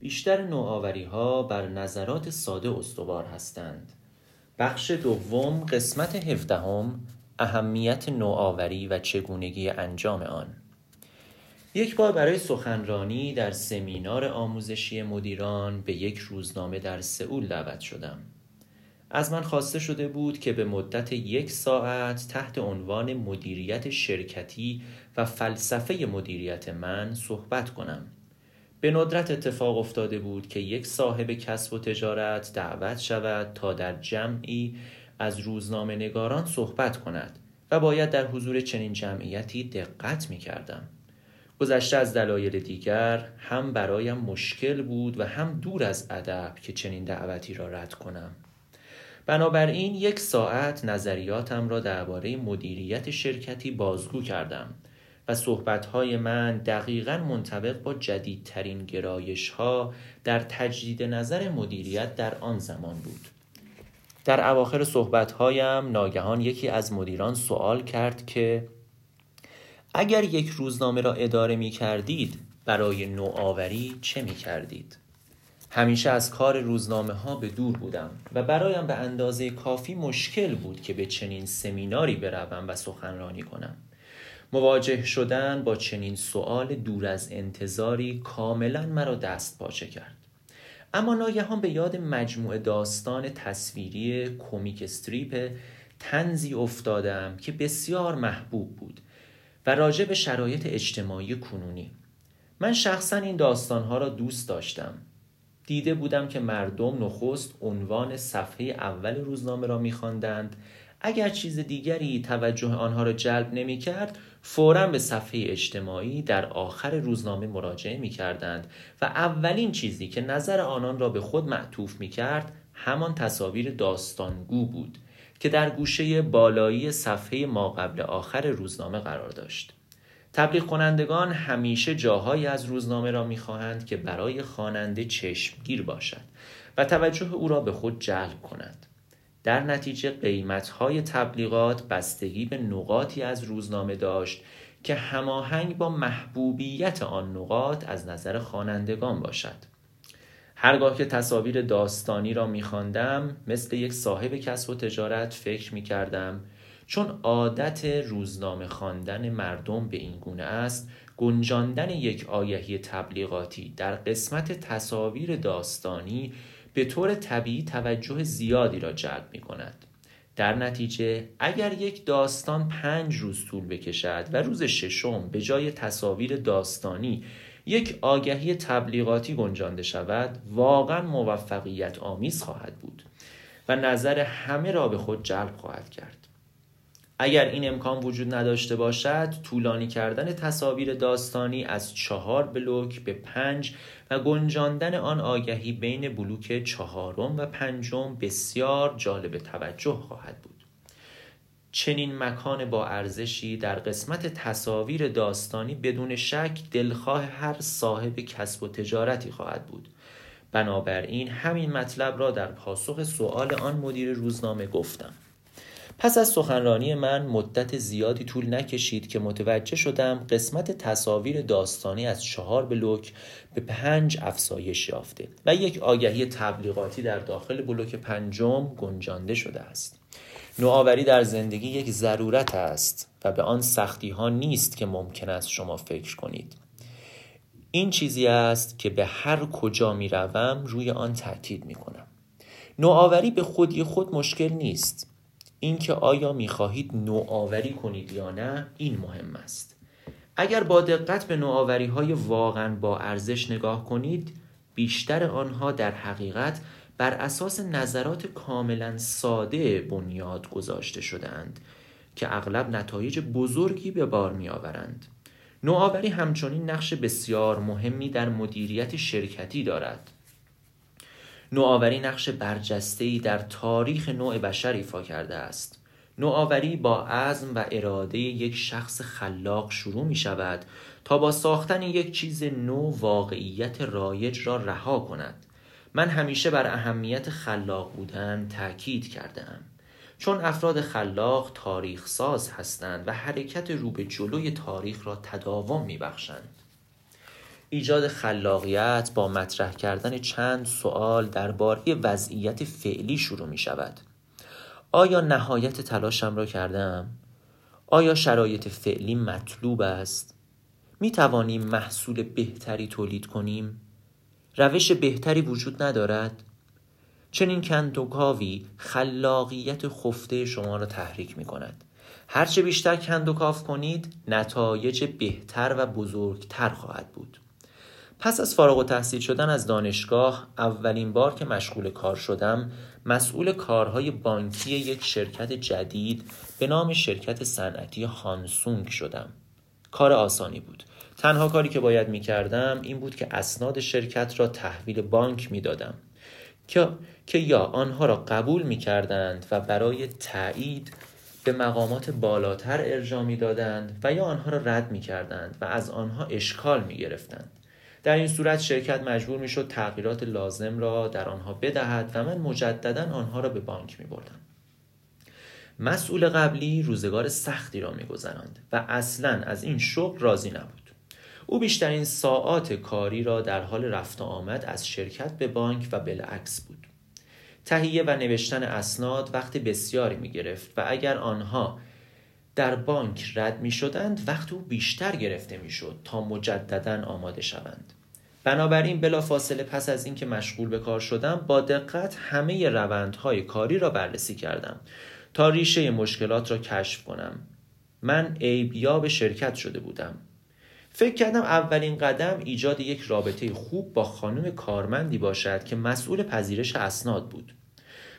بیشتر نوآوری ها بر نظرات ساده استوار هستند. بخش دوم قسمت هفدهم اهمیت نوآوری و چگونگی انجام آن. یک بار برای سخنرانی در سمینار آموزشی مدیران به یک روزنامه در سئول دعوت شدم. از من خواسته شده بود که به مدت یک ساعت تحت عنوان مدیریت شرکتی و فلسفه مدیریت من صحبت کنم. به ندرت اتفاق افتاده بود که یک صاحب کسب و تجارت دعوت شود تا در جمعی از روزنامه نگاران صحبت کند و باید در حضور چنین جمعیتی دقت می کردم. گذشته از دلایل دیگر هم برایم مشکل بود و هم دور از ادب که چنین دعوتی را رد کنم. بنابراین یک ساعت نظریاتم را درباره مدیریت شرکتی بازگو کردم و صحبتهای من دقیقا منطبق با جدیدترین گرایش ها در تجدید نظر مدیریت در آن زمان بود در اواخر صحبتهایم ناگهان یکی از مدیران سوال کرد که اگر یک روزنامه را اداره می کردید برای نوآوری چه می کردید؟ همیشه از کار روزنامه ها به دور بودم و برایم به اندازه کافی مشکل بود که به چنین سمیناری بروم و سخنرانی کنم مواجه شدن با چنین سوال دور از انتظاری کاملا مرا دست پاچه کرد. اما ناگهان به یاد مجموعه داستان تصویری کومیک استریپ تنزی افتادم که بسیار محبوب بود و راجع به شرایط اجتماعی کنونی. من شخصا این داستانها را دوست داشتم. دیده بودم که مردم نخست عنوان صفحه اول روزنامه را میخواندند اگر چیز دیگری توجه آنها را جلب نمی کرد فورا به صفحه اجتماعی در آخر روزنامه مراجعه می کردند و اولین چیزی که نظر آنان را به خود معطوف می کرد همان تصاویر داستانگو بود که در گوشه بالایی صفحه ما قبل آخر روزنامه قرار داشت. تبلیغ کنندگان همیشه جاهایی از روزنامه را می‌خواهند که برای خواننده چشمگیر باشد و توجه او را به خود جلب کند. در نتیجه قیمتهای تبلیغات بستگی به نقاطی از روزنامه داشت که هماهنگ با محبوبیت آن نقاط از نظر خوانندگان باشد. هرگاه که تصاویر داستانی را میخواندم مثل یک صاحب کسب و تجارت فکر می‌کردم چون عادت روزنامه خواندن مردم به این گونه است گنجاندن یک آیهی تبلیغاتی در قسمت تصاویر داستانی به طور طبیعی توجه زیادی را جلب می کند. در نتیجه اگر یک داستان پنج روز طول بکشد و روز ششم به جای تصاویر داستانی یک آگهی تبلیغاتی گنجانده شود واقعا موفقیت آمیز خواهد بود و نظر همه را به خود جلب خواهد کرد اگر این امکان وجود نداشته باشد طولانی کردن تصاویر داستانی از چهار بلوک به پنج و گنجاندن آن آگهی بین بلوک چهارم و پنجم بسیار جالب توجه خواهد بود. چنین مکان با ارزشی در قسمت تصاویر داستانی بدون شک دلخواه هر صاحب کسب و تجارتی خواهد بود. بنابراین همین مطلب را در پاسخ سؤال آن مدیر روزنامه گفتم. پس از سخنرانی من مدت زیادی طول نکشید که متوجه شدم قسمت تصاویر داستانی از چهار بلوک به پنج افزایش یافته و یک آگهی تبلیغاتی در داخل بلوک پنجم گنجانده شده است. نوآوری در زندگی یک ضرورت است و به آن سختی ها نیست که ممکن است شما فکر کنید. این چیزی است که به هر کجا می روم روی آن تاکید می کنم نوآوری به خودی خود مشکل نیست. اینکه آیا می‌خواهید نوآوری کنید یا نه این مهم است اگر با دقت به نوآوری های واقعا با ارزش نگاه کنید بیشتر آنها در حقیقت بر اساس نظرات کاملا ساده بنیاد گذاشته شدهاند که اغلب نتایج بزرگی به بار می آورند. نوآوری همچنین نقش بسیار مهمی در مدیریت شرکتی دارد نوآوری نقش برجسته‌ای در تاریخ نوع بشر ایفا کرده است. نوآوری با عزم و اراده یک شخص خلاق شروع می شود تا با ساختن یک چیز نو واقعیت رایج را رها کند. من همیشه بر اهمیت خلاق بودن تاکید کردم چون افراد خلاق تاریخ ساز هستند و حرکت رو به جلوی تاریخ را تداوم می بخشند. ایجاد خلاقیت با مطرح کردن چند سوال درباره وضعیت فعلی شروع می شود آیا نهایت تلاشم را کردم؟ آیا شرایط فعلی مطلوب است؟ می توانیم محصول بهتری تولید کنیم؟ روش بهتری وجود ندارد؟ چنین کندوکاوی خلاقیت خفته شما را تحریک می کند هرچه بیشتر کندوکاف کنید نتایج بهتر و بزرگتر خواهد بود پس از فارغ و تحصیل شدن از دانشگاه اولین بار که مشغول کار شدم مسئول کارهای بانکی یک شرکت جدید به نام شرکت صنعتی هانسونگ شدم کار آسانی بود تنها کاری که باید می کردم این بود که اسناد شرکت را تحویل بانک می دادم که, که یا آنها را قبول می کردند و برای تایید به مقامات بالاتر ارجاع می دادند و یا آنها را رد می کردند و از آنها اشکال می گرفتند. در این صورت شرکت مجبور می شد تغییرات لازم را در آنها بدهد و من مجددا آنها را به بانک می بردم. مسئول قبلی روزگار سختی را می گذراند و اصلا از این شغل راضی نبود. او بیشترین ساعات کاری را در حال رفت و آمد از شرکت به بانک و بالعکس بود. تهیه و نوشتن اسناد وقت بسیاری می گرفت و اگر آنها در بانک رد می شدند وقت او بیشتر گرفته می شد تا مجددا آماده شوند. بنابراین بلا فاصله پس از اینکه مشغول به کار شدم با دقت همه روندهای کاری را بررسی کردم تا ریشه مشکلات را کشف کنم. من به شرکت شده بودم. فکر کردم اولین قدم ایجاد یک رابطه خوب با خانم کارمندی باشد که مسئول پذیرش اسناد بود.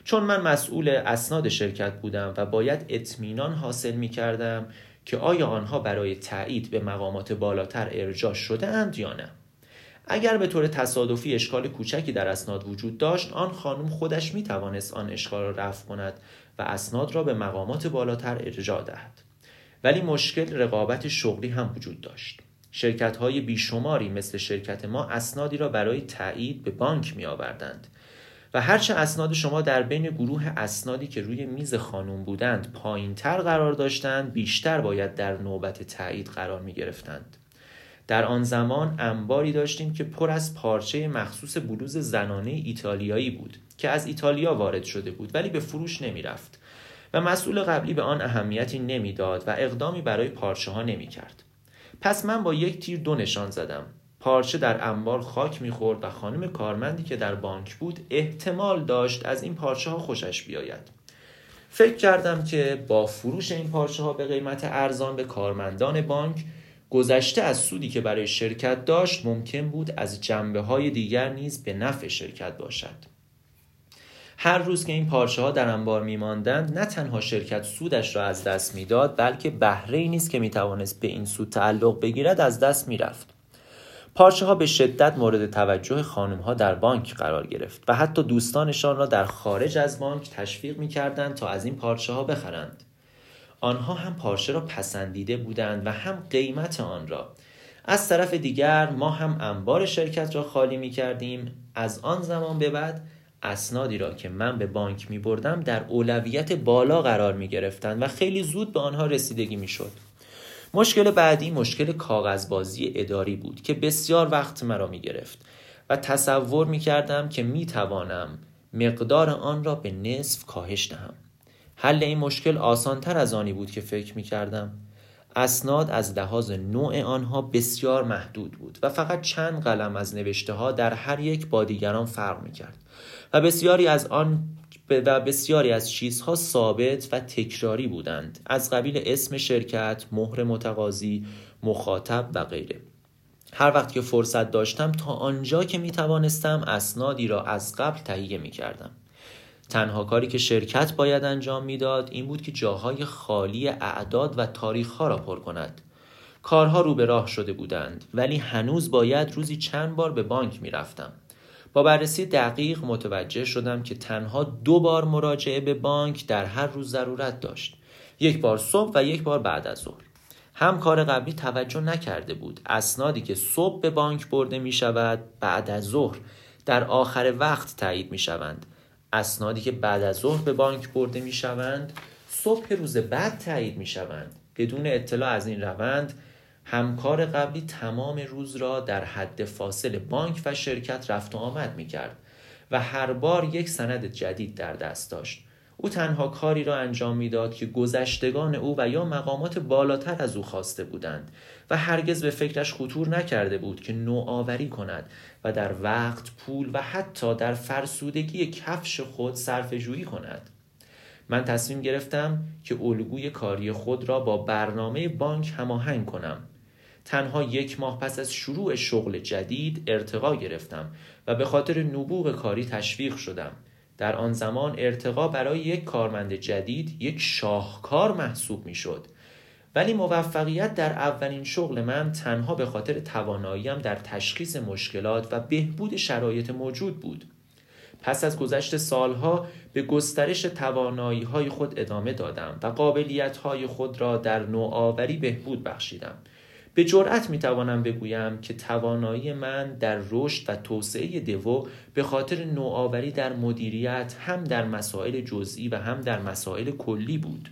چون من مسئول اسناد شرکت بودم و باید اطمینان حاصل می کردم که آیا آنها برای تایید به مقامات بالاتر ارجاع شده اند یا نه. اگر به طور تصادفی اشکال کوچکی در اسناد وجود داشت آن خانم خودش می توانست آن اشکال را رفع کند و اسناد را به مقامات بالاتر ارجاع دهد. ولی مشکل رقابت شغلی هم وجود داشت. شرکت های بیشماری مثل شرکت ما اسنادی را برای تایید به بانک می آوردند و هرچه اسناد شما در بین گروه اسنادی که روی میز خانم بودند پایین تر قرار داشتند بیشتر باید در نوبت تایید قرار می گرفتند. در آن زمان انباری داشتیم که پر از پارچه مخصوص بلوز زنانه ایتالیایی بود که از ایتالیا وارد شده بود ولی به فروش نمی رفت و مسئول قبلی به آن اهمیتی نمی‌داد و اقدامی برای پارچه ها نمی کرد. پس من با یک تیر دو نشان زدم پارچه در انبار خاک می‌خورد و خانم کارمندی که در بانک بود احتمال داشت از این پارچه ها خوشش بیاید فکر کردم که با فروش این پارچه ها به قیمت ارزان به کارمندان بانک گذشته از سودی که برای شرکت داشت ممکن بود از جنبه های دیگر نیز به نفع شرکت باشد هر روز که این پارچه ها در انبار می ماندند نه تنها شرکت سودش را از دست می‌داد بلکه بهره ای نیست که می توانست به این سود تعلق بگیرد از دست می رفت. پارچه ها به شدت مورد توجه خانم ها در بانک قرار گرفت و حتی دوستانشان را در خارج از بانک تشویق می کردند تا از این پارچه ها بخرند. آنها هم پارچه را پسندیده بودند و هم قیمت آن را. از طرف دیگر ما هم انبار شرکت را خالی می کردیم. از آن زمان به بعد اسنادی را که من به بانک می بردم در اولویت بالا قرار می گرفتند و خیلی زود به آنها رسیدگی می شد. مشکل بعدی مشکل کاغذبازی اداری بود که بسیار وقت مرا می گرفت و تصور می کردم که می توانم مقدار آن را به نصف کاهش دهم. حل این مشکل آسانتر از آنی بود که فکر می کردم. اسناد از لحاظ نوع آنها بسیار محدود بود و فقط چند قلم از نوشته ها در هر یک با دیگران فرق می کرد و بسیاری از آن و بسیاری از چیزها ثابت و تکراری بودند. از قبیل اسم شرکت، مهر متقاضی، مخاطب و غیره. هر وقت که فرصت داشتم تا آنجا که می توانستم اسنادی را از قبل تهیه می کردم تنها کاری که شرکت باید انجام می‌داد این بود که جاهای خالی اعداد و تاریخها را پر کند. کارها رو به راه شده بودند ولی هنوز باید روزی چند بار به بانک می رفتم با بررسی دقیق متوجه شدم که تنها دو بار مراجعه به بانک در هر روز ضرورت داشت. یک بار صبح و یک بار بعد از ظهر. هم کار قبلی توجه نکرده بود. اسنادی که صبح به بانک برده می شود بعد از ظهر. در آخر وقت تایید می شوند اسنادی که بعد از ظهر به بانک برده می شوند صبح روز بعد تایید می شوند بدون اطلاع از این روند همکار قبلی تمام روز را در حد فاصل بانک و شرکت رفت و آمد می کرد و هر بار یک سند جدید در دست داشت. او تنها کاری را انجام می‌داد که گذشتگان او و یا مقامات بالاتر از او خواسته بودند و هرگز به فکرش خطور نکرده بود که نوآوری کند و در وقت پول و حتی در فرسودگی کفش خود صرف جویی کند. من تصمیم گرفتم که الگوی کاری خود را با برنامه بانک هماهنگ کنم. تنها یک ماه پس از شروع شغل جدید ارتقا گرفتم و به خاطر نبوغ کاری تشویق شدم. در آن زمان ارتقا برای یک کارمند جدید یک شاهکار محسوب می شد ولی موفقیت در اولین شغل من تنها به خاطر تواناییم در تشخیص مشکلات و بهبود شرایط موجود بود. پس از گذشت سالها به گسترش توانایی های خود ادامه دادم و قابلیت های خود را در نوآوری بهبود بخشیدم. به جرأت می توانم بگویم که توانایی من در رشد و توسعه دوو به خاطر نوآوری در مدیریت هم در مسائل جزئی و هم در مسائل کلی بود.